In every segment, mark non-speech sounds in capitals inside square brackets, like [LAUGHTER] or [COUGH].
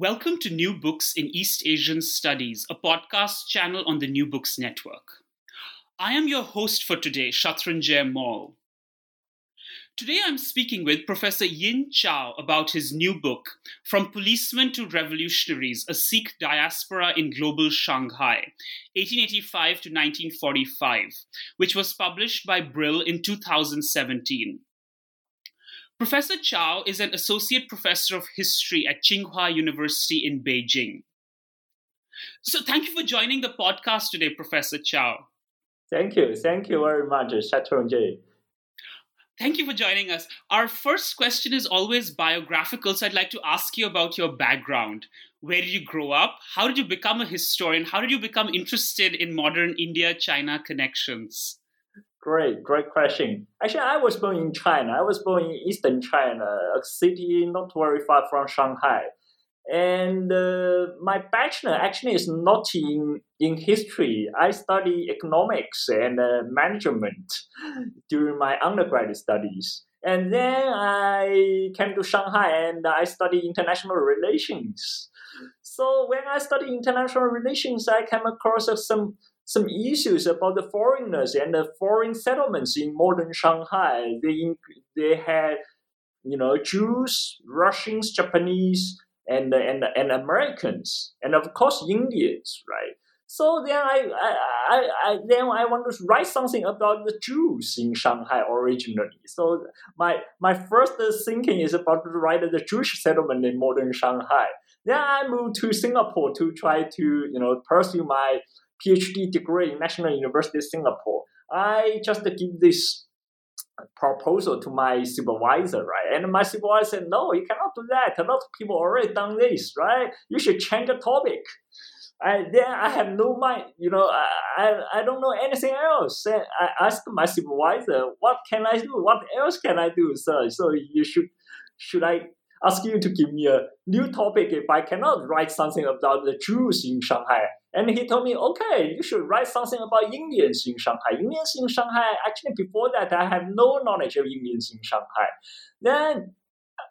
Welcome to New Books in East Asian Studies, a podcast channel on the New Books Network. I am your host for today, Shatrunjay Mall. Today I'm speaking with Professor Yin Cao about his new book, From Policemen to Revolutionaries A Sikh Diaspora in Global Shanghai, 1885 to 1945, which was published by Brill in 2017. Professor Cao is an associate professor of history at Tsinghua University in Beijing. So, thank you for joining the podcast today, Professor Cao. Thank you. Thank you very much, Shatrunjay. Thank you for joining us. Our first question is always biographical, so I'd like to ask you about your background. Where did you grow up? How did you become a historian? How did you become interested in modern India China connections? Great, great question. Actually, I was born in China. I was born in eastern China, a city not very far from Shanghai. And uh, my bachelor actually is not in, in history. I study economics and uh, management during my undergraduate studies. And then I came to Shanghai and I studied international relations. So when I studied international relations, I came across some some issues about the foreigners and the foreign settlements in modern Shanghai. They they had you know Jews, Russians, Japanese, and and and Americans, and of course Indians, right? So then I, I, I, then I want to write something about the Jews in Shanghai originally. So my my first thinking is about to write the Jewish settlement in modern Shanghai. Then I moved to Singapore to try to you know pursue my PhD degree in National University Singapore. I just give this proposal to my supervisor, right? And my supervisor said, no, you cannot do that. A lot of people already done this, right? You should change the topic. And then I have no mind, you know, I, I, I don't know anything else. And I asked my supervisor, what can I do? What else can I do, sir? So you should, should I ask you to give me a new topic if I cannot write something about the Jews in Shanghai? And he told me, okay, you should write something about Indians in Shanghai. Indians in Shanghai, actually, before that, I have no knowledge of Indians in Shanghai. Then,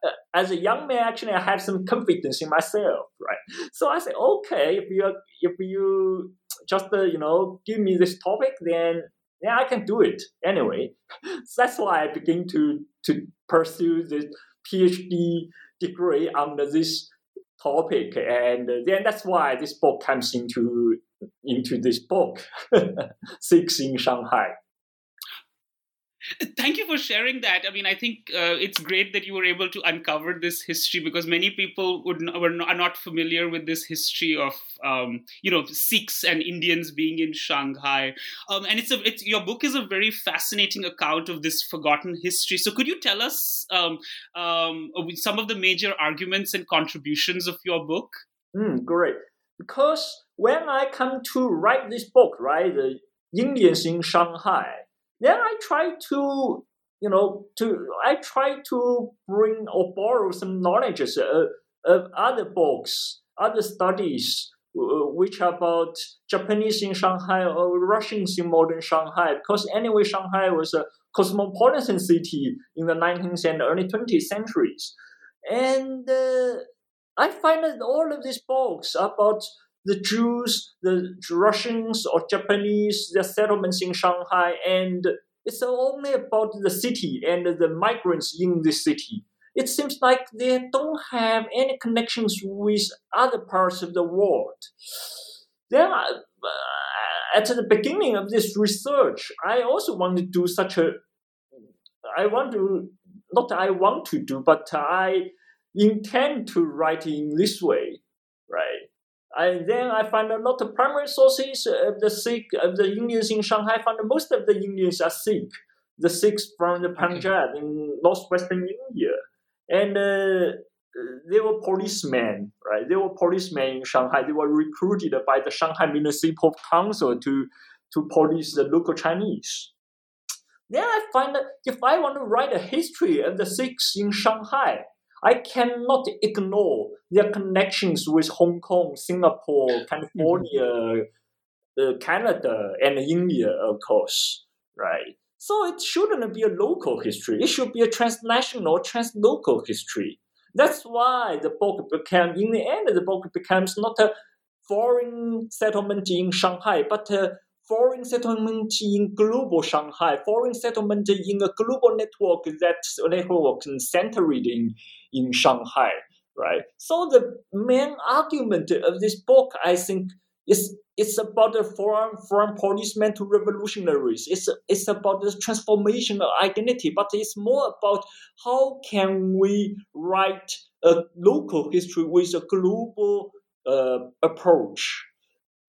uh, as a young man, actually, I have some confidence in myself, right? So I said, okay, if you if you just uh, you know give me this topic, then yeah, I can do it anyway. so [LAUGHS] that's why I begin to to pursue this PhD degree under this topic, and uh, then that's why this book comes into into this book, [LAUGHS] Sikhs in Shanghai. Thank you for sharing that. I mean, I think uh, it's great that you were able to uncover this history because many people would were are not familiar with this history of um, you know Sikhs and Indians being in Shanghai. Um, and it's a it's your book is a very fascinating account of this forgotten history. So could you tell us um, um some of the major arguments and contributions of your book? Mm, great. Because when I come to write this book, right, the Indians in Shanghai then I try to, you know, to I try to bring or borrow some knowledge of, of other books, other studies which are about Japanese in Shanghai or Russians in modern Shanghai. Because anyway, Shanghai was a cosmopolitan city in the 19th and early 20th centuries. And uh, I find that all of these books about the Jews, the Russians or Japanese, their settlements in Shanghai, and it's only about the city and the migrants in the city. It seems like they don't have any connections with other parts of the world. Then, uh, at the beginning of this research, I also want to do such a. I want to, not I want to do, but I intend to write in this way, right? And then I find a lot of primary sources of the Sikh, of the Indians in Shanghai. I find most of the Indians are Sikh, the Sikhs from the Punjab okay. in northwestern India. And uh, they were policemen, right? They were policemen in Shanghai. They were recruited by the Shanghai Municipal Council to, to police the local Chinese. Then I find that if I want to write a history of the Sikhs in Shanghai, I cannot ignore their connections with Hong Kong, Singapore, [LAUGHS] California, uh, Canada, and India, of course, right? So it shouldn't be a local history. It should be a transnational, translocal history. That's why the book became, in the end, the book becomes not a foreign settlement in Shanghai, but a foreign settlement in global Shanghai, foreign settlement in a global network that network centered in, in Shanghai, right? So the main argument of this book, I think, is it's about the foreign foreign policemen to revolutionaries. It's it's about the transformation of identity, but it's more about how can we write a local history with a global uh, approach,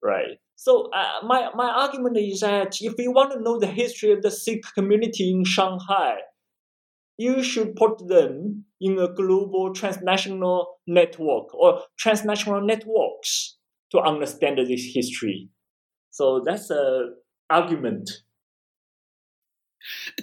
right? So uh, my, my argument is that if you want to know the history of the Sikh community in Shanghai, you should put them in a global transnational network or transnational networks to understand this history. So that's a argument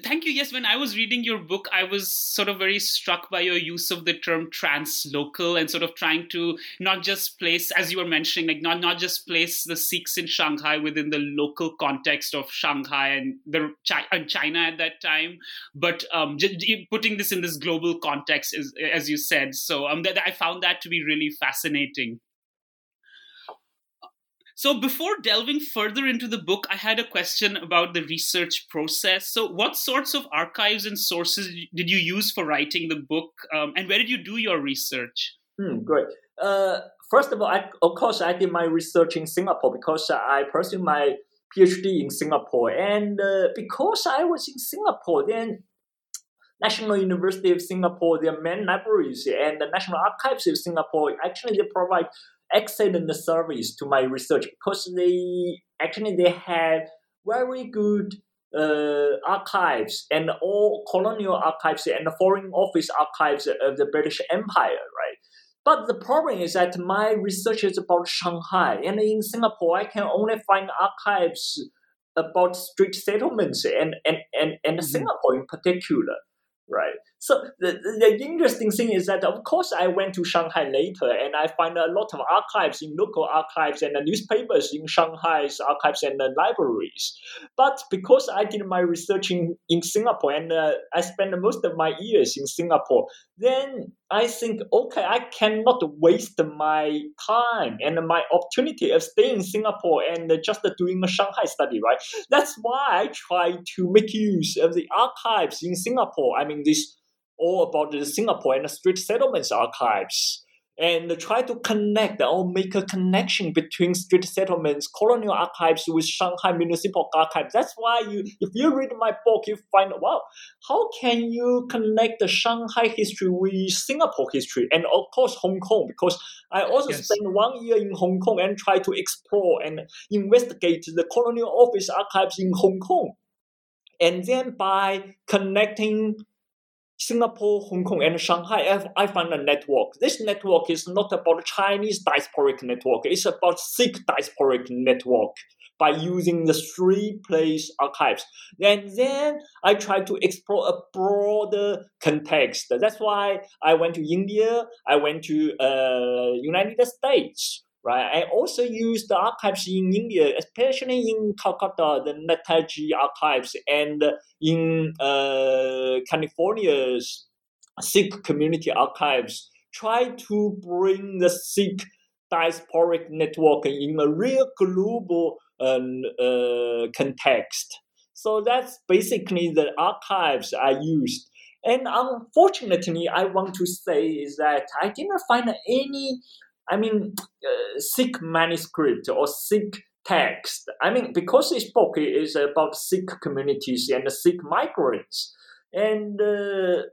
Thank you. Yes, when I was reading your book, I was sort of very struck by your use of the term translocal and sort of trying to not just place, as you were mentioning, like not, not just place the Sikhs in Shanghai within the local context of Shanghai and the and China at that time, but um, putting this in this global context, as, as you said. So um, I found that to be really fascinating. So, before delving further into the book, I had a question about the research process. So, what sorts of archives and sources did you use for writing the book, um, and where did you do your research? Hmm, great. Uh, first of all, I, of course, I did my research in Singapore because I pursued my PhD in Singapore, and uh, because I was in Singapore, then National University of Singapore, their main libraries and the National Archives of Singapore actually they provide excellent service to my research because they actually they have very good uh, archives and all colonial archives and the foreign office archives of the British Empire, right? But the problem is that my research is about Shanghai, and in Singapore, I can only find archives about Straits Settlements and, and, and, and mm-hmm. Singapore in particular right? So the, the interesting thing is that of course I went to Shanghai later and I find a lot of archives in local archives and the newspapers in Shanghai's archives and the libraries. But because I did my research in, in Singapore and uh, I spent most of my years in Singapore, then I think okay I cannot waste my time and my opportunity of staying in Singapore and just doing a Shanghai study, right? That's why I try to make use of the archives in Singapore. I mean this all about the Singapore and the Straits Settlements archives and try to connect or make a connection between Straits Settlements, colonial archives with Shanghai Municipal Archives. That's why you, if you read my book, you find, wow, how can you connect the Shanghai history with Singapore history and of course Hong Kong? Because I also yes. spent one year in Hong Kong and try to explore and investigate the colonial office archives in Hong Kong. And then by connecting Singapore, Hong Kong, and Shanghai, I find a network. This network is not about Chinese diasporic network. It's about Sikh diasporic network by using the three place archives. And then I try to explore a broader context. That's why I went to India. I went to uh, United States right? I also use the archives in India, especially in Calcutta, the Netaji archives, and in uh, California's Sikh community archives. Try to bring the Sikh diasporic network in a real global um, uh, context. So that's basically the archives I used. And unfortunately, I want to say is that I didn't find any, I mean, uh, Sikh manuscript or Sikh text. I mean, because this book is about Sikh communities and Sikh migrants, and uh,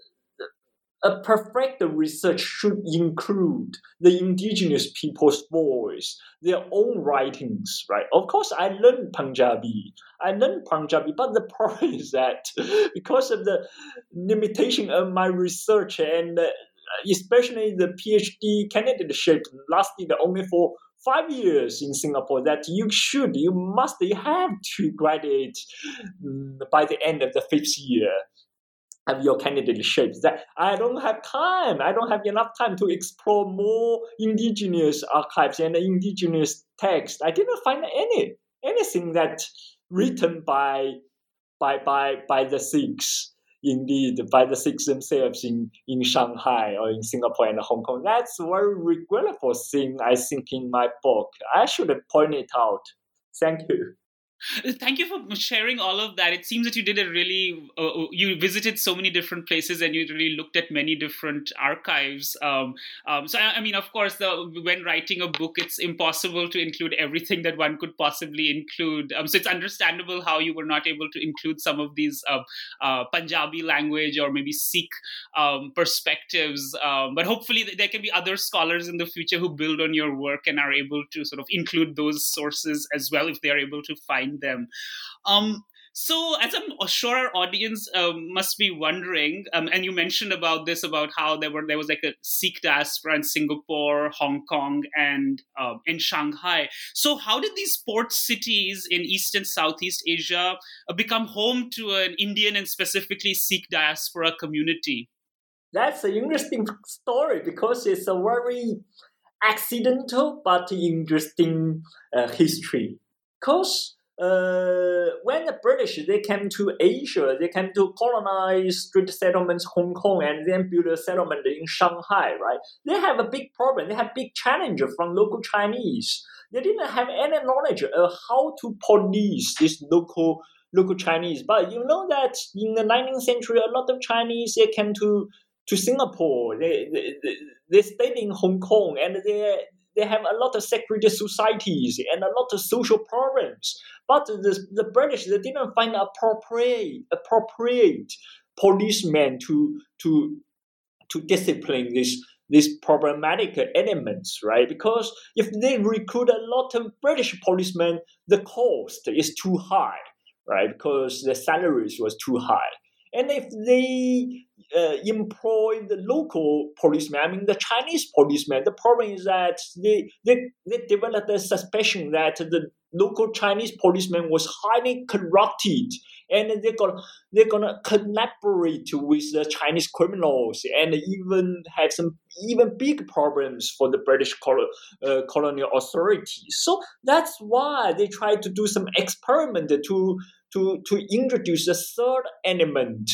a perfect research should include the indigenous people's voice, their own writings, right? Of course, I learned Punjabi. I learned Punjabi, but the [LAUGHS] problem is that because of the limitation of my research and especially the PhD candidateship lasted only for five years in Singapore that you should, you must, you have to graduate mm, by the end of the fifth year of your candidateship that I don't have time. I don't have enough time to explore more indigenous archives and indigenous texts. I didn't find any anything that written by by by by the Sikhs. Indeed, by the Sikhs themselves in, in Shanghai or in Singapore and Hong Kong. That's very regrettable thing, I think, in my book. I should point it out. Thank you. Thank you for sharing all of that. It seems that you did a really, uh, uh, you visited so many different places and you really looked at many different archives. Um, um, so, I, I, mean, of course, the, when writing a book, it's impossible to include everything that one could possibly include. Um, so, it's understandable how you were not able to include some of these uh, uh, Punjabi language or maybe Sikh um, perspectives. Um, but hopefully, there can be other scholars in the future who build on your work and are able to sort of include those sources as well if they are able to find them. Um, so, as I'm sure our audience um, must be wondering, um, and you mentioned about this about how there were there was like a Sikh diaspora in Singapore, Hong Kong, and uh, in Shanghai. So, how did these port cities in East and Southeast Asia uh, become home to an Indian and specifically Sikh diaspora community? That's an interesting story because it's a very accidental but interesting uh, history. Because uh, when the British they came to Asia, they came to colonize Straits Settlements Hong Kong and then build a settlement in Shanghai, right? They have a big problem. They have big challenge from local Chinese. They didn't have any knowledge of how to police this local local Chinese. But you know that in the 19th century, a lot of Chinese they came to to Singapore. They they, they stayed in Hong Kong and they they have a lot of secret societies and a lot of social problems. But the, the British they didn't find appropriate appropriate policemen to to to discipline this these problematic elements, right? Because if they recruit a lot of British policemen, the cost is too high, right? Because the salaries was too high. And if they uh, employ the local policemen, I mean the Chinese policemen, the problem is that they, they, they developed a suspicion that the local Chinese policeman was highly corrupted and they're gonna they're gonna collaborate with the Chinese criminals and even have some even big problems for the British col- uh, colonial authorities. So that's why they try to do some experiment to to to introduce a third element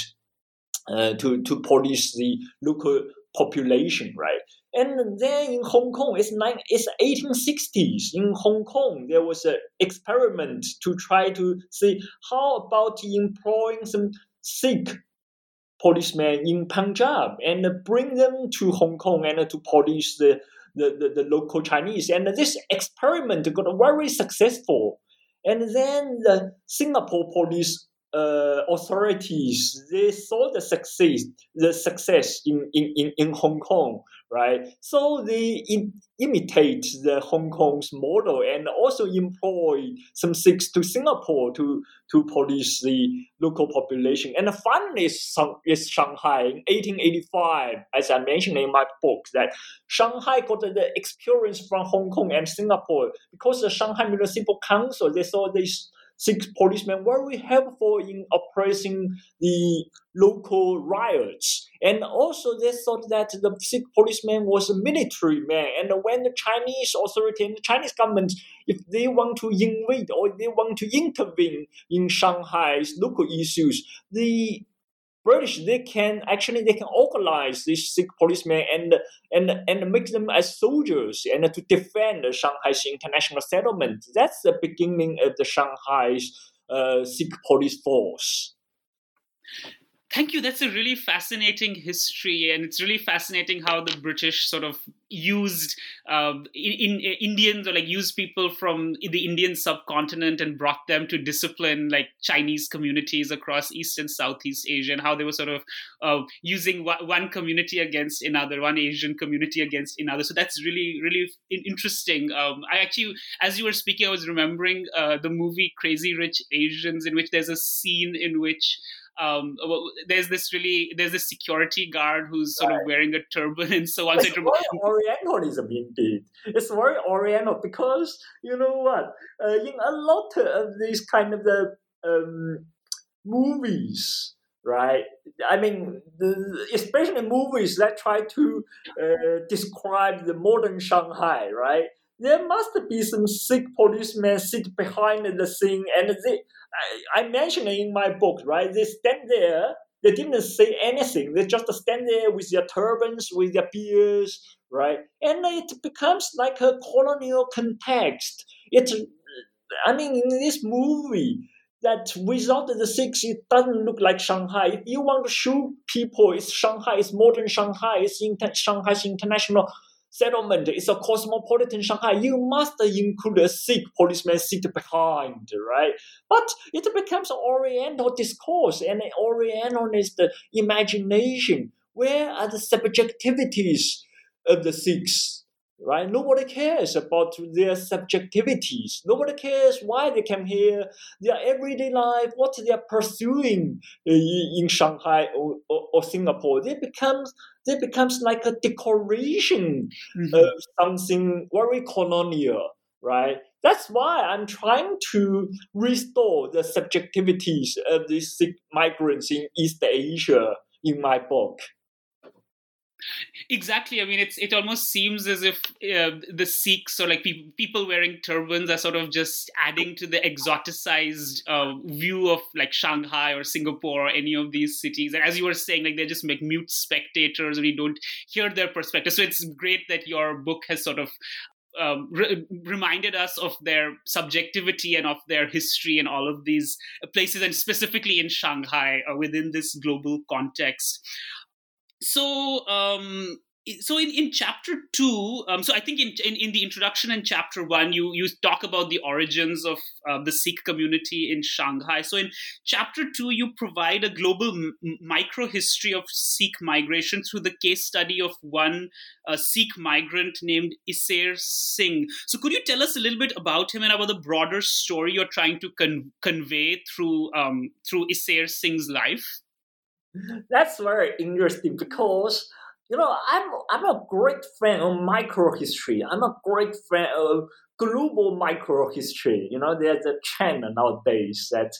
uh, to to police the local population, right? And then in Hong Kong, it's nine, it's 1860s. In Hong Kong, there was an experiment to try to see how about employing some Sikh policemen in Punjab and bring them to Hong Kong and to police the, the, the, the local Chinese. And this experiment got very successful. And then the Singapore police uh, authorities they saw the success the success in, in, in, in Hong Kong, right? So they in, imitate the Hong Kong's model and also employ some Sikhs to Singapore to to police the local population. And finally, is Shanghai in 1885, as I mentioned in my book, that Shanghai got the experience from Hong Kong and Singapore because the Shanghai Municipal Council they saw this Sikh policemen were very helpful in oppressing the local riots. And also they thought that the Sikhs policeman was a military man. And when the Chinese authority and the Chinese government, if they want to invade or they want to intervene in Shanghai's local issues, the British they can actually they can organize these Sikh policemen and and and make them as soldiers and to defend Shanghai's international settlement. That's the beginning of the Shanghai's uh, Sikh police force. Thank you. That's a really fascinating history, and it's really fascinating how the British sort of used um, in, in, Indians or like used people from the Indian subcontinent and brought them to discipline like Chinese communities across East and Southeast Asia, and how they were sort of uh, using one community against another, one Asian community against another. So that's really, really interesting. Um, I actually, as you were speaking, I was remembering uh, the movie Crazy Rich Asians, in which there's a scene in which um, there's this really there's this security guard who's sort right. of wearing a turban and so on. It's very Orientalism indeed. It's very Oriental because you know what? Uh, in a lot of these kind of the um, movies, right? I mean, the, especially movies that try to uh, describe the modern Shanghai, right? There must be some Sikh policemen sit behind the scene, and they, I, I mentioned in my book, right? They stand there. They didn't say anything. They just stand there with their turbans, with their beards, right? And it becomes like a colonial context. It, I mean, in this movie, that without the Sikhs, it doesn't look like Shanghai. If you want to show people it's Shanghai, it's modern Shanghai, it's inter- Shanghai's international settlement is a cosmopolitan Shanghai, you must include a Sikh policeman sit behind, right? But it becomes an Oriental discourse and an Orientalist imagination. Where are the subjectivities of the Sikhs? right? Nobody cares about their subjectivities. Nobody cares why they came here, their everyday life, what they are pursuing in Shanghai or, or, or Singapore. They becomes they becomes like a decoration mm-hmm. of something very colonial, right? That's why I'm trying to restore the subjectivities of these migrants in East Asia in my book. Exactly. I mean, it's it almost seems as if uh, the Sikhs or like people people wearing turbans are sort of just adding to the exoticized uh, view of like Shanghai or Singapore or any of these cities. And as you were saying, like they're just like mute spectators, and you don't hear their perspective. So it's great that your book has sort of um, re- reminded us of their subjectivity and of their history and all of these places, and specifically in Shanghai uh, within this global context so um so in, in chapter two um, so i think in, in, in the introduction in chapter one you you talk about the origins of uh, the sikh community in shanghai. So in chapter two you provide a global m- micro history of sikh migration through the case study of one uh, sikh migrant named isair singh. So could you tell us a little bit about him and about the broader story you're trying to con- convey through um, through isair singh's life that's very interesting because you know I'm I'm a great fan of microhistory. I'm a great fan of global micro history. You know, there's a trend nowadays that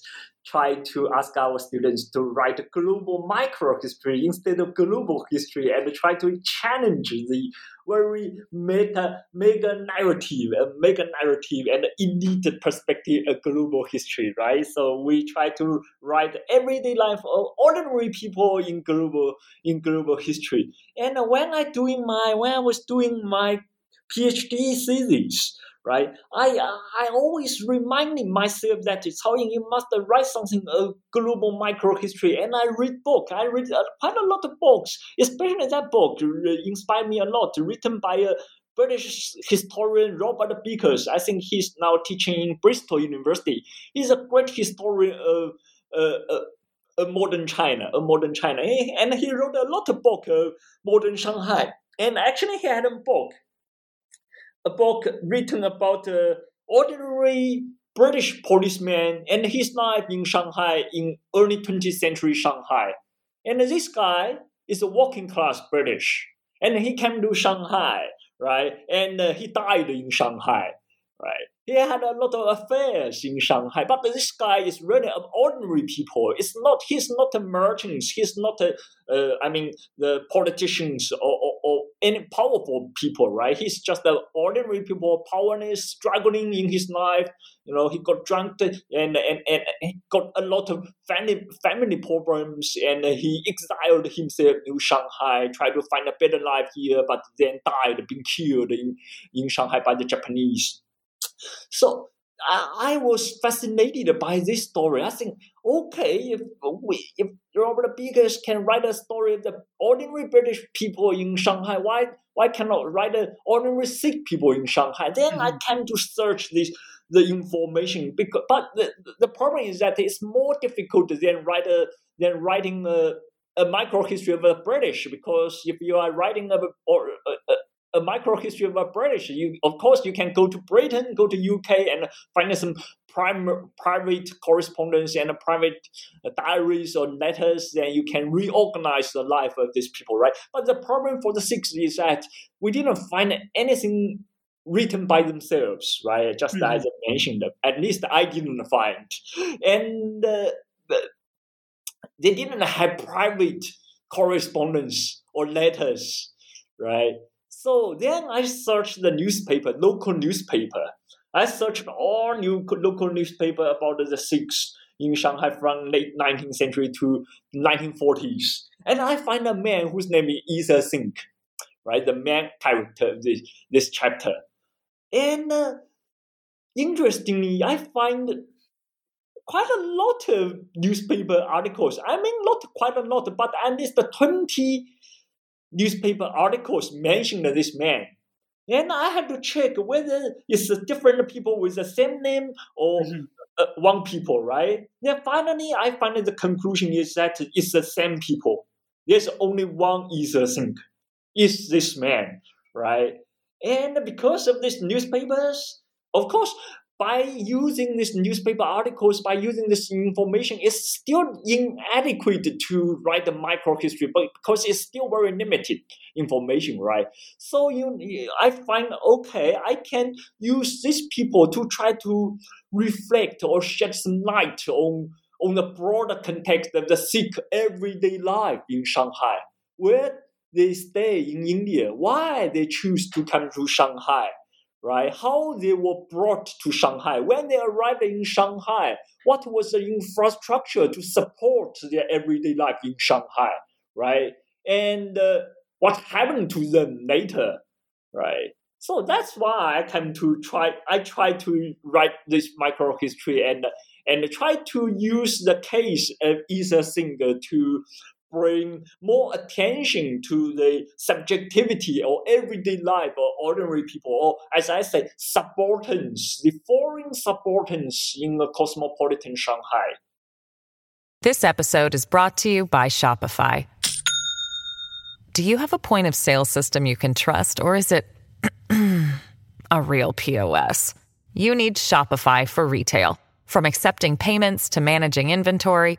try to ask our students to write global micro history instead of global history and try to challenge the very meta mega narrative and mega narrative and elite perspective of global history, right? So we try to write everyday life of ordinary people in global in global history. And when I doing my when I was doing my PhD thesis, right? I I always reminding myself that it's how you must write something a global micro history, and I read book. I read quite a lot of books, especially that book inspired me a lot, written by a British historian Robert Bickers. I think he's now teaching in Bristol University. He's a great historian of. Uh, uh, modern China, a modern China, and he wrote a lot of book of modern Shanghai. And actually, he had a book a book written about uh, ordinary British policeman and his life in Shanghai in early 20th century Shanghai. And this guy is a working class British, and he came to Shanghai, right? And uh, he died in Shanghai, right? He had a lot of affairs in Shanghai, but this guy is really an ordinary people. It's not. He's not a merchant. He's not a. Uh, I mean, the politicians or, or, or, any powerful people, right? He's just an ordinary people, powerless, struggling in his life. You know, he got drunk and and and, and got a lot of family family problems, and he exiled himself to Shanghai, tried to find a better life here, but then died, being killed in in Shanghai by the Japanese. So I, I was fascinated by this story. I think, okay, if we, if Robert Bickers can write a story of the ordinary British people in Shanghai, why why cannot write the ordinary Sikh people in Shanghai? Then mm-hmm. I tend to search this the information because but the, the problem is that it's more difficult than write a, than writing a, a micro history of the British because if you are writing a, or a, a micro history of a British. You, of course, you can go to Britain, go to UK, and find some prim- private correspondence and private diaries or letters. Then you can reorganize the life of these people, right? But the problem for the Sikhs is that we didn't find anything written by themselves, right? Just mm-hmm. as I mentioned, at least I didn't find, and uh, they didn't have private correspondence or letters, right? So then I searched the newspaper, local newspaper. I searched all new local newspaper about the Sikhs in Shanghai from late 19th century to 1940s. And I find a man whose name is Isa Singh, right? The main character of this, this chapter. And uh, interestingly, I find quite a lot of newspaper articles. I mean, not quite a lot, but at least 20 newspaper articles mentioned this man. And I had to check whether it's different people with the same name or mm-hmm. uh, one people, right? Then finally, I find the conclusion is that it's the same people. There's only one Isa Singh. Is this man, right? And because of these newspapers, of course, by using these newspaper articles, by using this information, it's still inadequate to write the microhistory, but because it's still very limited information, right? So you, I find okay, I can use these people to try to reflect or shed some light on on the broader context of the Sikh everyday life in Shanghai, where they stay in India, why they choose to come to Shanghai right? How they were brought to Shanghai. When they arrived in Shanghai, what was the infrastructure to support their everyday life in Shanghai, right? And uh, what happened to them later, right? So that's why I came to try. I try to write this micro history and and try to use the case of Isa Singh to bring more attention to the subjectivity or everyday life of ordinary people, or as I say, subalterns, the foreign subalterns in the cosmopolitan Shanghai. This episode is brought to you by Shopify. Do you have a point of sale system you can trust, or is it [CLEARS THROAT] a real POS? You need Shopify for retail. From accepting payments to managing inventory,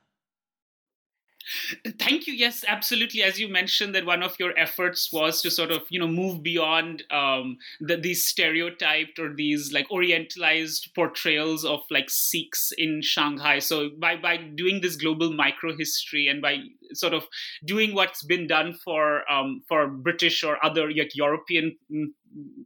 Thank you. Yes, absolutely. As you mentioned, that one of your efforts was to sort of you know move beyond um, the, these stereotyped or these like orientalized portrayals of like Sikhs in Shanghai. So by by doing this global micro history and by sort of doing what's been done for um, for British or other like European mm,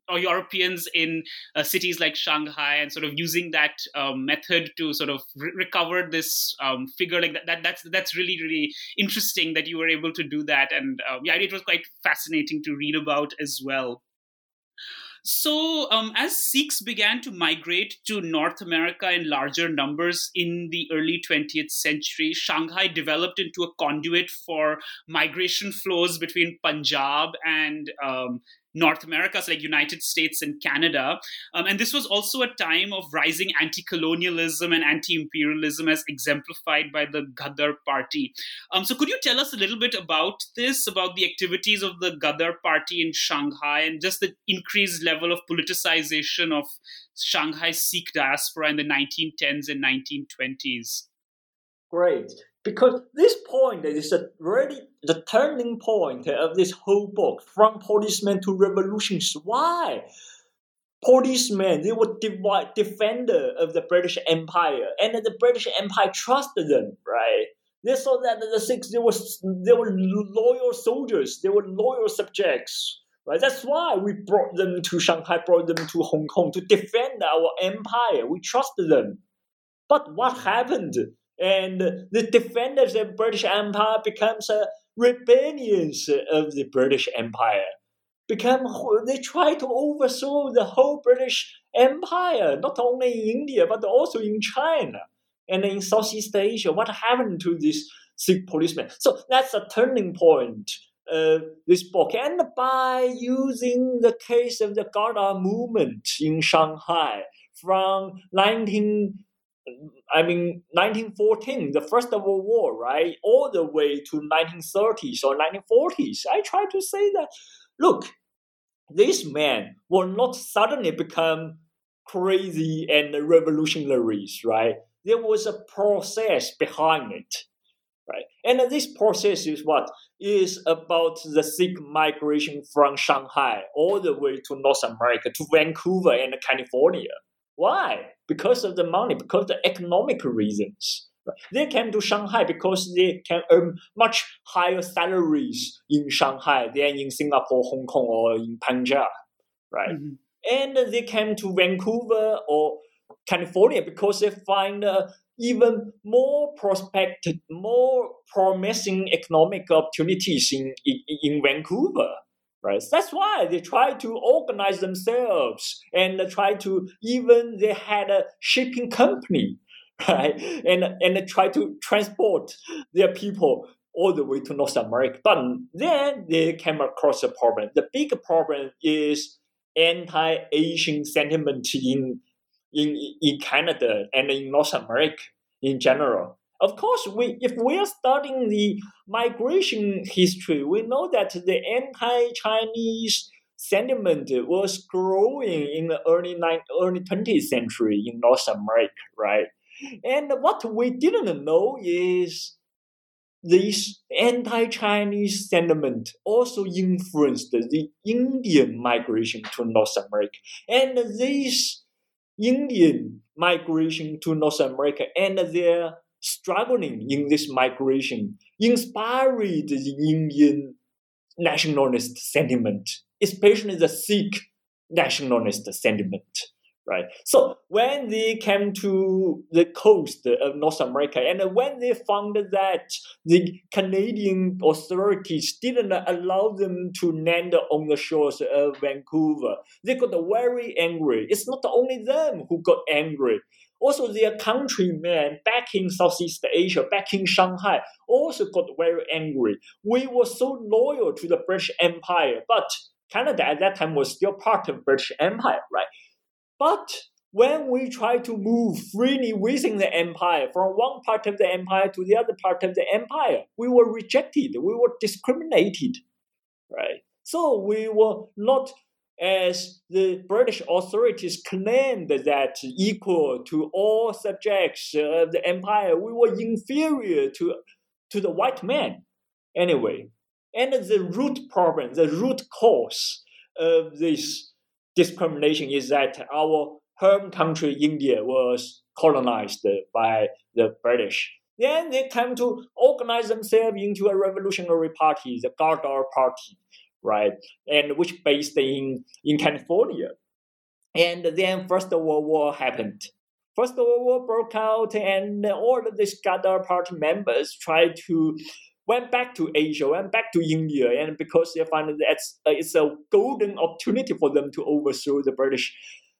or Europeans in uh, cities like Shanghai and sort of using that um, method to sort of re- recover this um, figure like that, that, That's that's really really interesting that you were able to do that, and uh, yeah, it was quite fascinating to read about as well. So, um, as Sikhs began to migrate to North America in larger numbers in the early 20th century, Shanghai developed into a conduit for migration flows between Punjab and um, North America, so like United States and Canada. Um, and this was also a time of rising anti colonialism and anti imperialism as exemplified by the Ghadar Party. Um, so, could you tell us a little bit about this, about the activities of the Ghadar Party in Shanghai and just the increased level of politicization of Shanghai Sikh diaspora in the 1910s and 1920s? Great because this point is a really the turning point of this whole book from policemen to revolutions. Why? Policemen they were divide, defender of the british empire and the british empire trusted them right? They saw that the Sikhs they were they were loyal soldiers they were loyal subjects right? That's why we brought them to shanghai brought them to hong kong to defend our empire. We trusted them. But what happened and the defenders of British Empire becomes a rebellions of the British Empire. Become they try to overthrow the whole British Empire, not only in India but also in China and in Southeast Asia. What happened to this Sikh policeman? So that's a turning point of this book. And by using the case of the Ghadar movement in Shanghai from 19 I mean, 1914, the First World War, right, all the way to 1930s or 1940s. I try to say that, look, these men will not suddenly become crazy and revolutionaries, right? There was a process behind it, right? And this process is what is about the Sikh migration from Shanghai all the way to North America, to Vancouver and California. Why? because of the money, because of the economic reasons. They came to Shanghai because they can earn much higher salaries in Shanghai than in Singapore, Hong Kong, or in Punjab, right? Mm-hmm. And they came to Vancouver or California because they find uh, even more prospective, more promising economic opportunities in, in, in Vancouver right? That's why they try to organize themselves and try to even they had a shipping company, [LAUGHS] right? And and try to transport their people all the way to North America. But then they came across a problem. The big problem is anti-Asian sentiment in in in Canada and in North America in general. Of course, we if we are studying the migration history, we know that the anti-Chinese sentiment was growing in the early early 20th century in North America, right? And what we didn't know is this anti-Chinese sentiment also influenced the Indian migration to North America. And this Indian migration to North America and their struggling in this migration inspired the Indian nationalist sentiment, especially the Sikh nationalist sentiment right? So when they came to the coast of North America, and when they found that the Canadian authorities didn't allow them to land on the shores of Vancouver, they got very angry. It's not only them who got angry. Also, their countrymen back in Southeast Asia, back in Shanghai, also got very angry. We were so loyal to the British Empire, but Canada at that time was still part of British Empire, right? But when we try to move freely within the empire, from one part of the empire to the other part of the empire, we were rejected, we were discriminated, right? So we were not, as the British authorities claimed that equal to all subjects of the empire, we were inferior to, to the white man. Anyway, and the root problem, the root cause of this discrimination is that our home country, India, was colonized by the British. Then they came to organize themselves into a revolutionary party, the Ghadar Party, right? And which based in, in California. And then First World War happened. First World War broke out, and all of these Ghadar Party members tried to went back to Asia, went back to India, and because they find that it's, uh, it's a golden opportunity for them to overthrow the British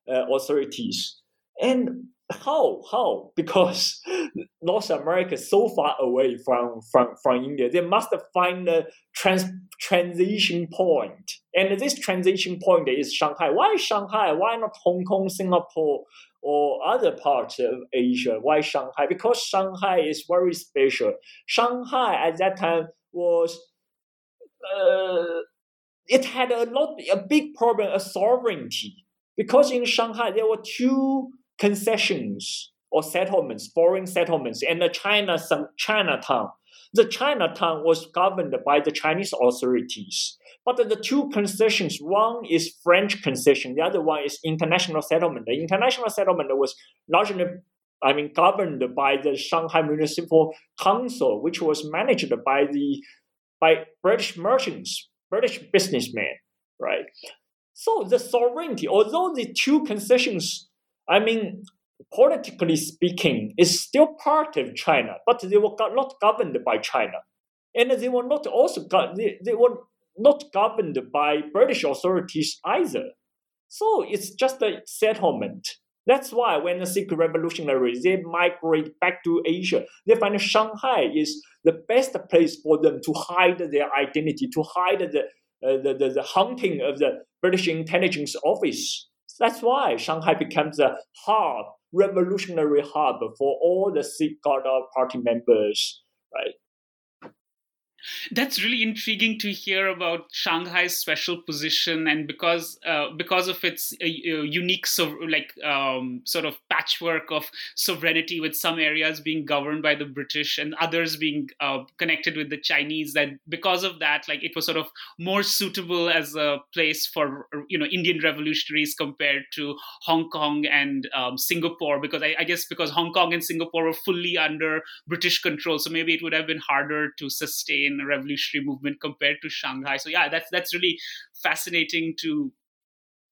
uh, authorities. And how how because [LAUGHS] North America is so far away from from from India, they must find a trans transition point. and this transition point is Shanghai. Why Shanghai? Why not Hong Kong, Singapore, or other parts of Asia? Why Shanghai? Because Shanghai is very special. Shanghai at that time was. Uh, it had a lot, a big problem of sovereignty because in Shanghai there were two concessions or settlements, foreign settlements, and the China Chinatown. The Chinatown was governed by the Chinese authorities. But the two concessions, one is French concession, the other one is international settlement. The international settlement was largely, I mean, governed by the Shanghai Municipal Council, which was managed by the by British merchants, British businessmen, right? So the sovereignty, although the two concessions I mean, politically speaking, is still part of China, but they were not governed by China, and they were not also they, they were not governed by British authorities either. So it's just a settlement. That's why when the Sikh revolutionaries they migrate back to Asia, they find Shanghai is the best place for them to hide their identity, to hide the uh, the, the, the hunting of the British intelligence office that's why Shanghai becomes a hub, revolutionary hub for all the Sikh Ghadar party members, right? That's really intriguing to hear about Shanghai's special position, and because uh, because of its uh, uh, unique, so like um, sort of patchwork of sovereignty, with some areas being governed by the British and others being uh, connected with the Chinese. That because of that, like it was sort of more suitable as a place for you know Indian revolutionaries compared to Hong Kong and um, Singapore. Because I, I guess because Hong Kong and Singapore were fully under British control, so maybe it would have been harder to sustain revolutionary movement compared to Shanghai. So yeah, that's that's really fascinating to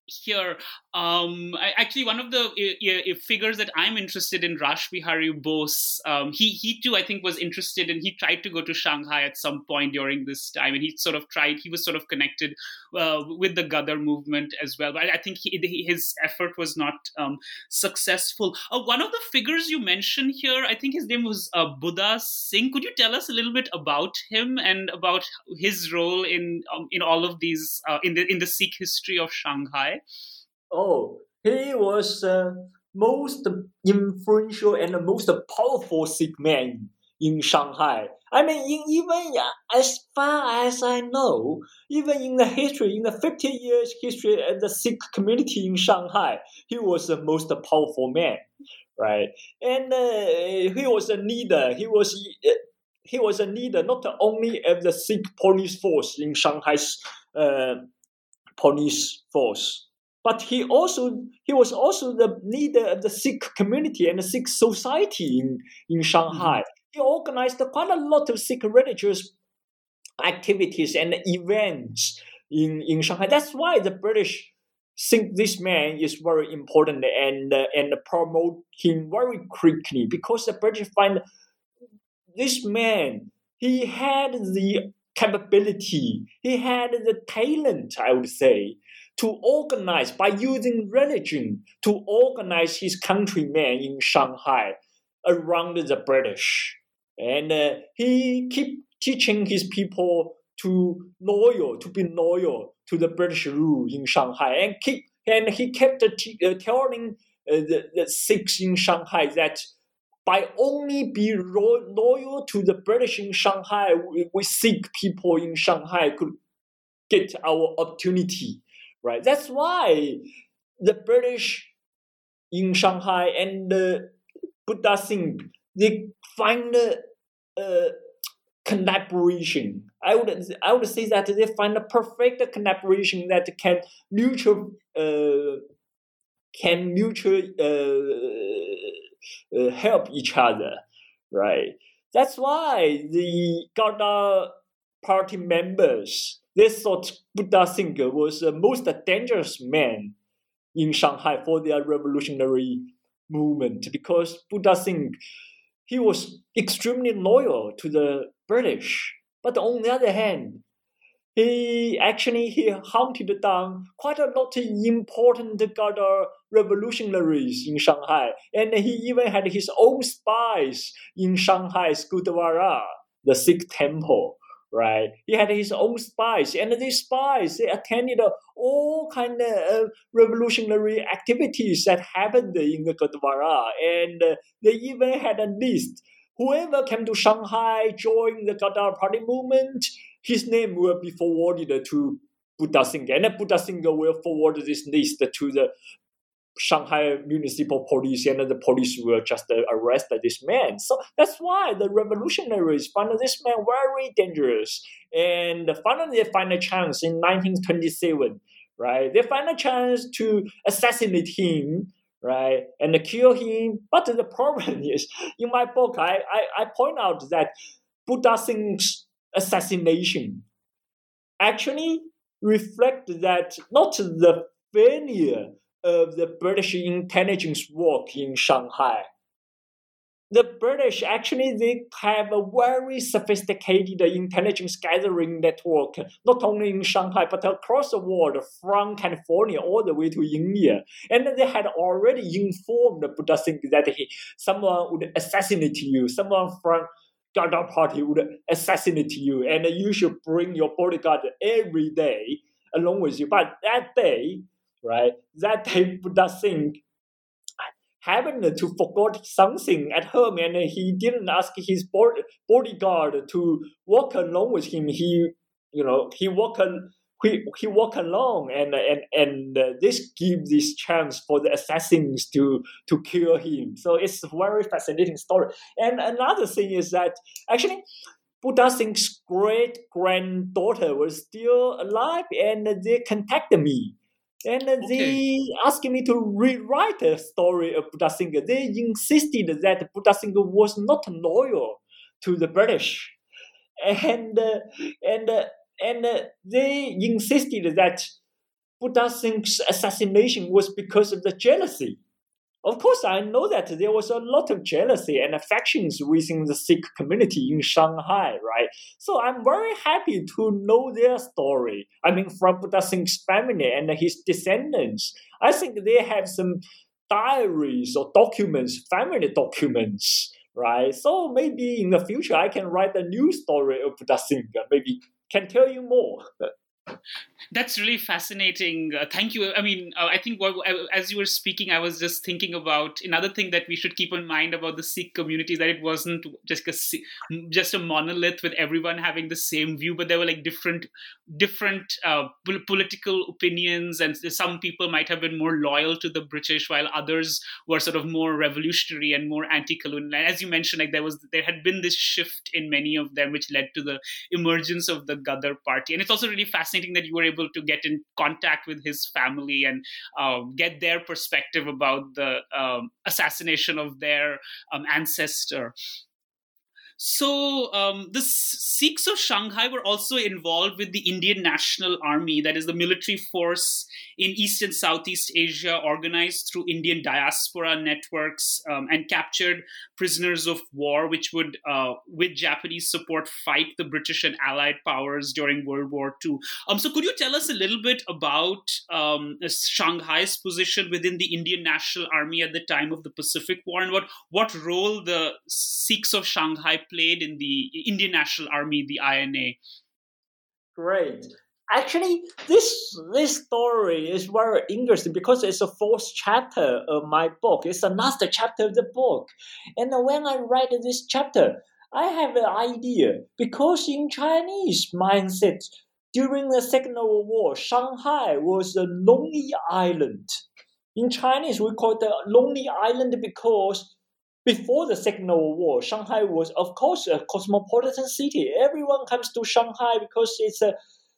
here. Um, I, actually one of the uh, uh, figures that i'm interested in Rash Bihari bose um, he he too i think was interested and he tried to go to shanghai at some point during this time and he sort of tried he was sort of connected uh, with the Ghadar movement as well. But i think he, his effort was not um, successful. Uh, one of the figures you mentioned here i think his name was uh, buddha singh. Could you tell us a little bit about him and about his role in um, in all of these uh, in the in the sikh history of shanghai Oh, he was the uh, most influential and the most powerful Sikh man in Shanghai. I mean, in, even as far as I know, even in the history, in the 50 years history of the Sikh community in Shanghai, he was the most powerful man, right? And uh, he was a leader. He was uh, he was a leader not only of the Sikh police force in Shanghai's uh, police force, but he also he was also the leader of the Sikh community and the Sikh society in, in Shanghai. Mm-hmm. He organized quite a lot of Sikh religious activities and events in, in Shanghai. That's why the British think this man is very important and uh, and promote him very quickly because the British find this man he had the capability, he had the talent, I would say, to organize by using religion to organize his countrymen in Shanghai around the British. And uh, he keep teaching his people to loyal, to be loyal to the British rule in Shanghai, and keep and he kept t- uh, telling uh, the, the Sikhs in Shanghai that by only be ro- loyal to the British in Shanghai, we, we people in Shanghai could get our opportunity right? That's why the British in Shanghai and the Buddha Singh they find a uh, collaboration. I would I would say that they find a perfect collaboration that can mutual uh, can mutually uh, uh, help each other, right? That's why the Ghadar party members they thought Buddha Singh was the most dangerous man in Shanghai for their revolutionary movement because Buddha Singh he was extremely loyal to the British. But on the other hand, he actually he hunted down quite a lot of important Gadar revolutionaries in Shanghai, and he even had his own spies in Shanghai's Gurdwara, the Sikh temple. Right, he had his own spies, and these spies they attended all kind of uh, revolutionary activities that happened in the Gurdwara, and they even had a list. Whoever came to Shanghai, joined the Gadar Party movement, his name will be forwarded to Buddha Singh, and Buddha Singh will forward this list to the Shanghai municipal police, and the police will just uh, arrest this man. So that's why the revolutionaries found this man very dangerous, and finally they find a chance in 1927. Right, they find a chance to assassinate him right, and kill him. But the problem [LAUGHS] is, in my book, I, I, I point out that Buddha Singh's assassination actually reflect that not the failure of the British intelligence work in Shanghai. The British actually they have a very sophisticated intelligence gathering network, not only in Shanghai but across the world, from California all the way to India. And they had already informed Buddha Singh that he, someone would assassinate you, someone from Gadar party would assassinate you, and you should bring your bodyguard every day along with you. But that day, right, that day Buddha Singh happened to forget something at home, and he didn't ask his bodyguard to walk along with him. He, you know, he walked he, he walk along and and and uh, this gives this chance for the assassins to to kill him so it's a very fascinating story and another thing is that actually Buddha Singh's great granddaughter was still alive and they contacted me and okay. they asked me to rewrite a story of Buddha Singh. They insisted that Buddha Singh was not loyal to the British. And uh, and uh, and uh, they insisted that Buddha Singh's assassination was because of the jealousy. Of course, I know that there was a lot of jealousy and affections within the Sikh community in Shanghai, right? So I'm very happy to know their story. I mean, from Buddha Singh's family and his descendants. I think they have some diaries or documents, family documents, right? So maybe in the future I can write a new story of Buddha Singh, maybe can tell you more. That's really fascinating. Uh, thank you. I mean, uh, I think what, as you were speaking, I was just thinking about another thing that we should keep in mind about the Sikh community that it wasn't just a just a monolith with everyone having the same view, but there were like different different uh, political opinions, and some people might have been more loyal to the British, while others were sort of more revolutionary and more anti-colonial. And as you mentioned, like there was there had been this shift in many of them, which led to the emergence of the Gadar Party, and it's also really fascinating that you were able to get in contact with his family and uh, get their perspective about the um, assassination of their um, ancestor. So um, the Sikhs of Shanghai were also involved with the Indian National Army, that is the military force in East and Southeast Asia, organized through Indian diaspora networks, um, and captured prisoners of war, which would, uh, with Japanese support, fight the British and Allied powers during World War II. Um, so, could you tell us a little bit about um, Shanghai's position within the Indian National Army at the time of the Pacific War, and what what role the Sikhs of Shanghai played in the Indian National Army, the INA? Great. Actually, this this story is very interesting because it's the fourth chapter of my book. It's the last chapter of the book, and when I write this chapter, I have an idea because in Chinese mindset during the Second World War, Shanghai was a lonely island. In Chinese, we call it a lonely island because before the Second World War, Shanghai was, of course, a cosmopolitan city. Everyone comes to Shanghai because it's a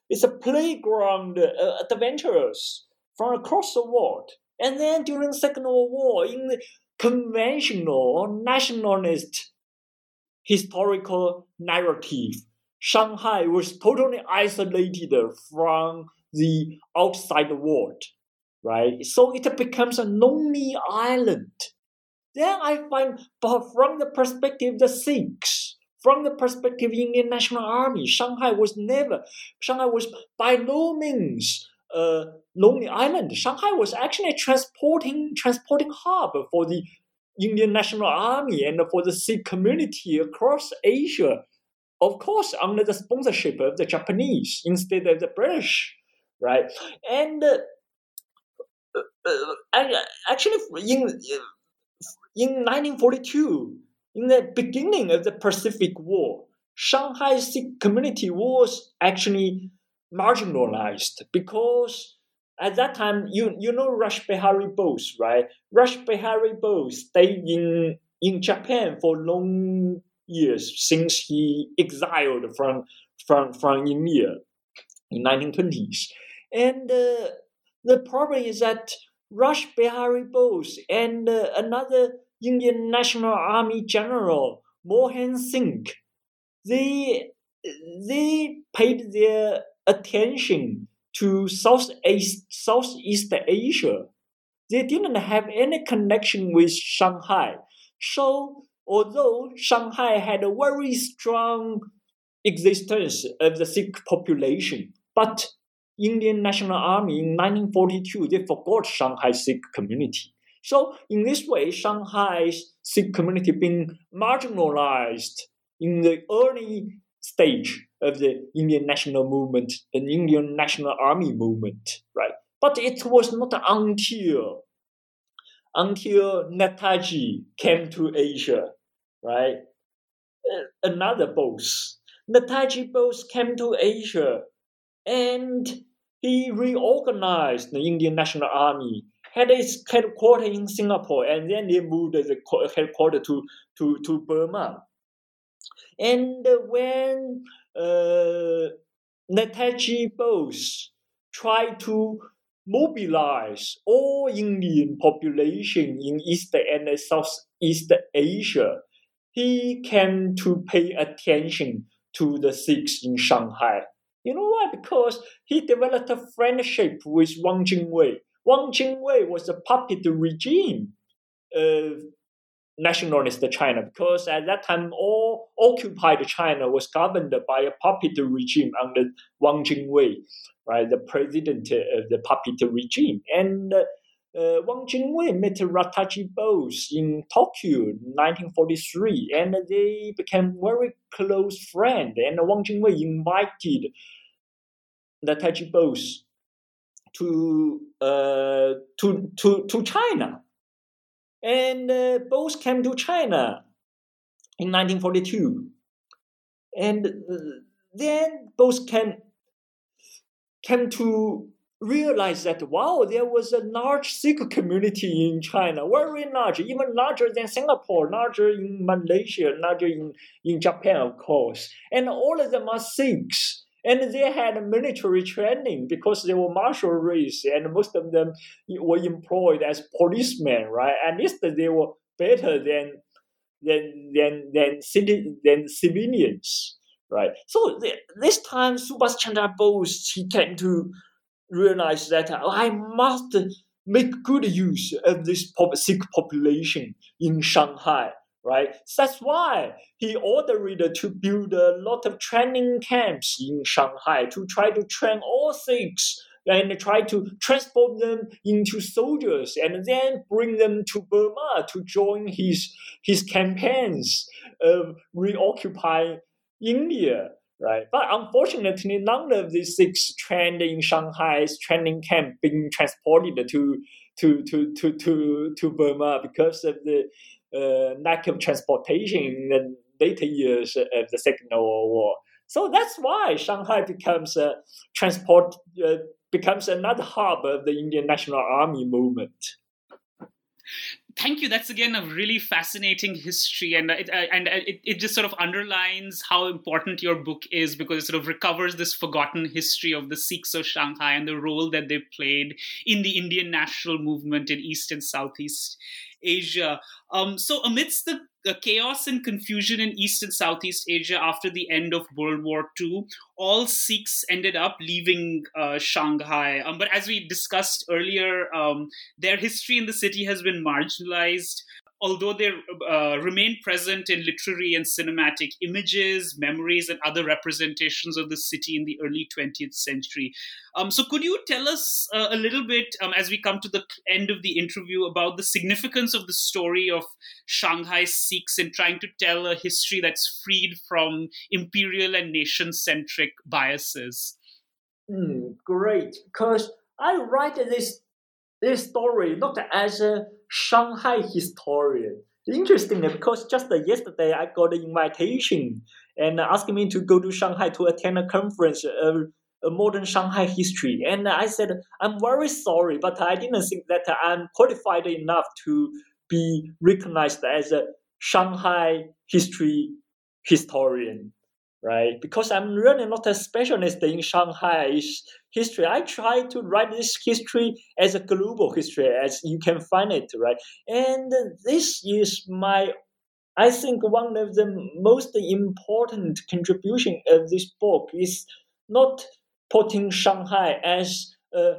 it's a playground uh, adventurers from across the world. And then during the Second World War, in the conventional nationalist historical narrative, Shanghai was totally isolated from the outside world, right? So it becomes a lonely island then I find, from the perspective of the Sikhs, from the perspective of the Indian National Army, Shanghai was never, Shanghai was by no means a lonely island. Shanghai was actually a transporting transporting hub for the Indian National Army and for the Sikh community across Asia. Of course, under the sponsorship of the Japanese instead of the British, right? And uh, uh, actually, in in 1942, in the beginning of the Pacific War, Shanghai Sikh community was actually marginalized because at that time you you know Rash Behari Bose, right? Rash Behari Bose stayed in in Japan for long years since he exiled from from from India in 1920s, and uh, the problem is that Rash Behari Bose and uh, another Indian National Army general Mohan Singh, they they paid their attention to Southeast Southeast Asia. They didn't have any connection with Shanghai. So although Shanghai had a very strong existence of the Sikh population, but Indian National Army in 1942 they forgot Shanghai Sikh community. So in this way, Shanghai's Sikh community being marginalized in the early stage of the Indian national movement, the Indian National Army movement, right? But it was not until until Netaji came to Asia, right? Another Bose. Netaji Bose came to Asia and he reorganized the Indian National Army had its headquarters in Singapore, and then they moved the headquarters to, to, to Burma. And when uh, Netaji Bose tried to mobilize all Indian population in East and Southeast Asia, he came to pay attention to the Sikhs in Shanghai. You know why? Because he developed a friendship with Wang Jingwei. Wang Jingwei was a puppet regime of nationalist China because at that time all occupied China was governed by a puppet regime under Wang Jingwei, right, the president of the puppet regime. And uh, Wang Jingwei met Netaji Bose in Tokyo in 1943, and they became very close friends. And Wang Jingwei invited Netaji Bose to uh, to to to China, and uh, both came to China in 1942, and uh, then both came came to realize that wow, there was a large Sikh community in China, very large, even larger than Singapore, larger in Malaysia, larger in, in Japan, of course, and all of them are Sikhs and they had military training because they were martial race, and most of them were employed as policemen, right? At least they were better than than than than, than civilians, right? So this time, Subhas Chandra Bose he came to realize that I must make good use of this Sikh population in Shanghai right? That's why he ordered to build a lot of training camps in Shanghai to try to train all Sikhs and try to transform them into soldiers and then bring them to Burma to join his his campaigns of reoccupying India. Right, but unfortunately, none of these Sikhs trained in Shanghai's training camp being transported to to to to to, to Burma because of the lack of transportation in the later years of the Second World War. So that's why Shanghai becomes a transport uh, becomes another hub of the Indian National Army movement. Thank you. That's again a really fascinating history, and it, uh, and it, it just sort of underlines how important your book is because it sort of recovers this forgotten history of the Sikhs of Shanghai and the role that they played in the Indian national movement in East and Southeast Asia. Um, so, amidst the, chaos and confusion in East and Southeast Asia after the end of World War II, all Sikhs ended up leaving uh, Shanghai. Um, but as we discussed earlier, um, their history in the city has been marginalized. Although they uh, remain present in literary and cinematic images, memories, and other representations of the city in the early 20th century. Um, so, could you tell us uh, a little bit, um, as we come to the end of the interview, about the significance of the story of Shanghai Sikhs in trying to tell a history that's freed from imperial and nation centric biases? Mm, great, because I write this this story not as a Shanghai historian. Interestingly, because just yesterday I got an invitation and asking me to go to Shanghai to attend a conference, uh, a modern Shanghai history. And I said, I'm very sorry, but I didn't think that I'm qualified enough to be recognized as a Shanghai history historian right? Because I'm really not a specialist in Shanghai history. I try to write this history as a global history, as you can find it, right? And this is my, I think, one of the most important contribution of this book is not putting Shanghai as a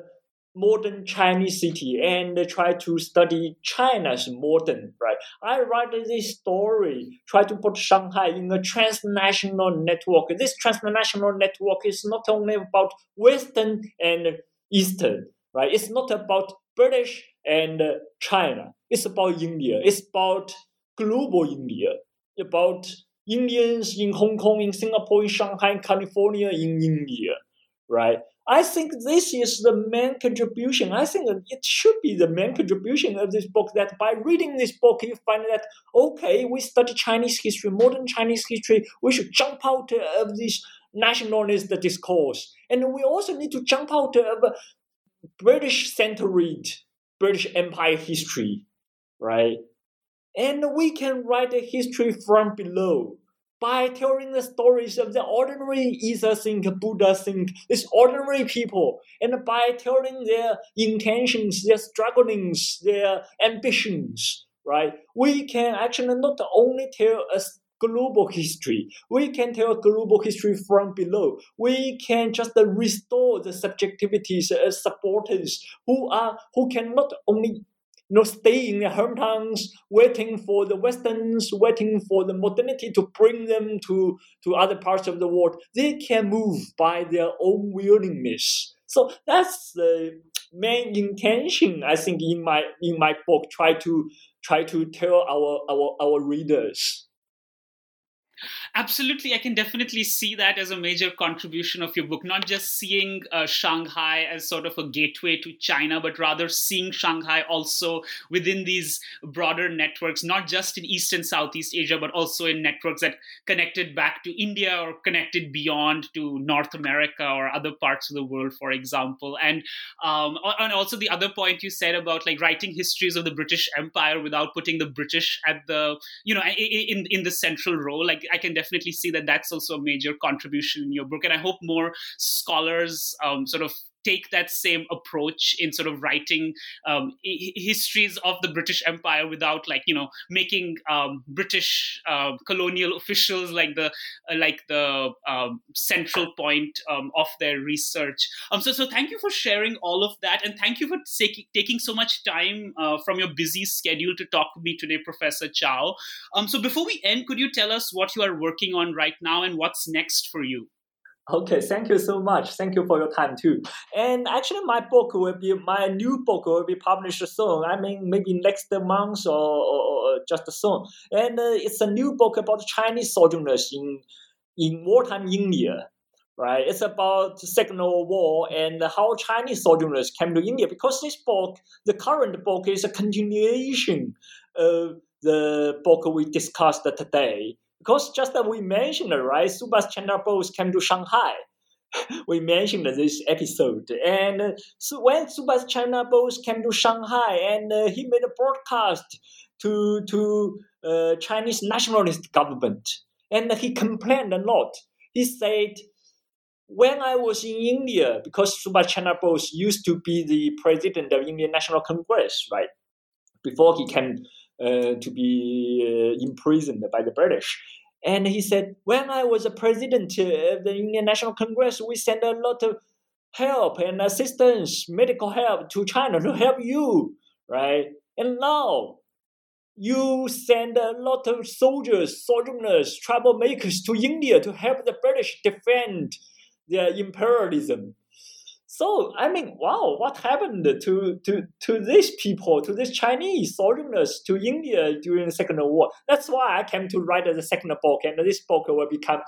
modern Chinese city and try to study China's modern, right? I write this story, try to put Shanghai in a transnational network. This transnational network is not only about Western and Eastern, right? It's not about British and China. It's about India. It's about global India, about Indians in Hong Kong, in Singapore, in Shanghai, in California, in India, right? I think this is the main contribution. I think it should be the main contribution of this book that by reading this book, you find that, okay, we study Chinese history, modern Chinese history, we should jump out of this nationalist discourse. And we also need to jump out of British centered British Empire history, right? And we can write a history from below by telling the stories of the ordinary Isa Singh, Buddha Singh, these ordinary people, and by telling their intentions, their strugglings, their ambitions, right? We can actually not only tell a global history, we can tell global history from below. We can just restore the subjectivities as supporters who are who can not only you know, stay in their hometowns, waiting for the Westerns, waiting for the modernity to bring them to, to other parts of the world. They can move by their own willingness. So that's the main intention, I think, in my in my book. Try to try to tell our our, our readers. Absolutely, I can definitely see that as a major contribution of your book, not just seeing uh, Shanghai as sort of a gateway to China, but rather seeing Shanghai also within these broader networks, not just in East and Southeast Asia, but also in networks that connected back to India or connected beyond to North America or other parts of the world, for example. And um, and also the other point you said about like writing histories of the British Empire without putting the British at the you know in in the central role. Like I can definitely see that that's also a major contribution in your book. And I hope more scholars um, sort of take that same approach in sort of writing um, I- histories of the British Empire without like you know making um, British uh, colonial officials like the uh, like the um, central point um, of their research. Um, so so thank you for sharing all of that, and thank you for taking so much time uh, from your busy schedule to talk to me today, Professor Cao. Um, so before we end, could you tell us what you are working on right now and what's next for you? Okay, thank you so much. Thank you for your time too. And actually, my book will be my new book will be published soon. I mean, maybe next month or, or, just soon. And uh, it's a new book about Chinese sojourners in in wartime India. Right, it's about Second World War and how Chinese sojourners came to India. Because this book, the current book, is a continuation of the book we discussed today because just that we mentioned, right, Subhas Chandra Bose came to Shanghai. [LAUGHS] we mentioned this episode. And so when Subhas Chandra Bose came to Shanghai and uh, he made a broadcast to, to uh, Chinese nationalist government, and he complained a lot. He said, when I was in India, because Subhas Chandra Bose used to be the president of Indian National Congress, right, before he came uh, to be uh, imprisoned by the British. And he said, when I was a president of the Indian National Congress, we sent a lot of help and assistance, medical help to China to help you, right? And now you send a lot of soldiers, sojourners, troublemakers to India to help the British defend their imperialism. So I mean, wow, what happened to to to these people, to these Chinese soldiers, to India during the Second World War? That's why I came to write the second book, and this book will become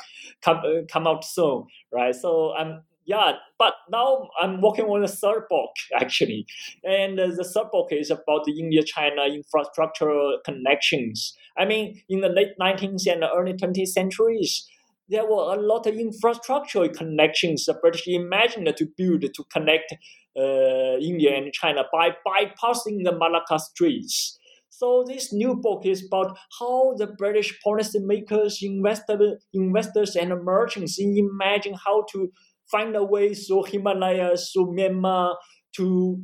come uh, come out soon, right? So I'm yeah, but now I'm working on the third book [LAUGHS] actually, and the third book is about the India-China infrastructural connections. I mean, in the late 19th and early 20th centuries, there were a lot of infrastructural connections the British imagined to build to connect uh, India and China by bypassing the Malacca Straits. So this new book is about how the British policymakers, investor, investors, and merchants imagine how to find a way through Himalayas, through Myanmar, to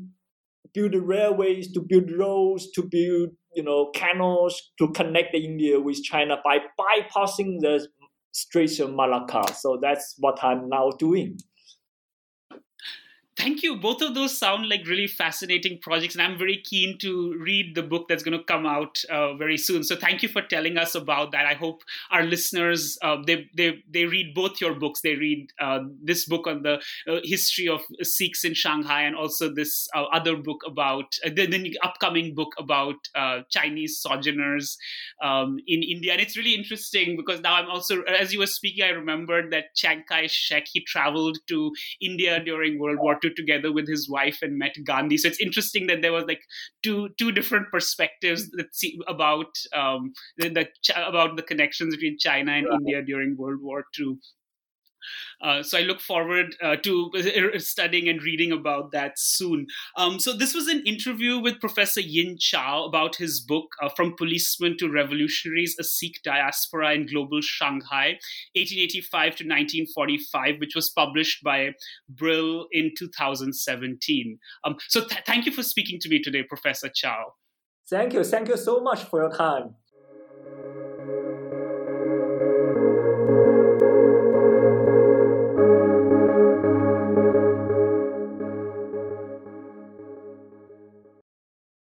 build railways, to build roads, to build you know canals to connect India with China by bypassing the Straits of Malacca. So that's what I'm now doing. Thank you. Both of those sound like really fascinating projects, and I'm very keen to read the book that's going to come out uh, very soon. So, thank you for telling us about that. I hope our listeners uh, they, they they read both your books. They read uh, this book on the uh, history of Sikhs in Shanghai, and also this uh, other book about uh, the, the, upcoming book about Chinese sojourners um, in India. And it's really interesting because now I'm also, as you were speaking, I remembered that Chiang Kai Shek he traveled to India during World War II together with his wife and met Gandhi. So it's interesting that there was like two two different perspectives that see about um, the, the about the connections between China and India during World War II. Uh, so I look forward uh, to [LAUGHS] studying and reading about that soon. Um, so this was an interview with Professor Yin Cao about his book uh, From Policemen to Revolutionaries: A Sikh Diaspora in Global Shanghai, 1885 to 1945, which was published by Brill in 2017. Um, so th- thank you for speaking to me today, Professor Cao. Thank you. Thank you so much for your time.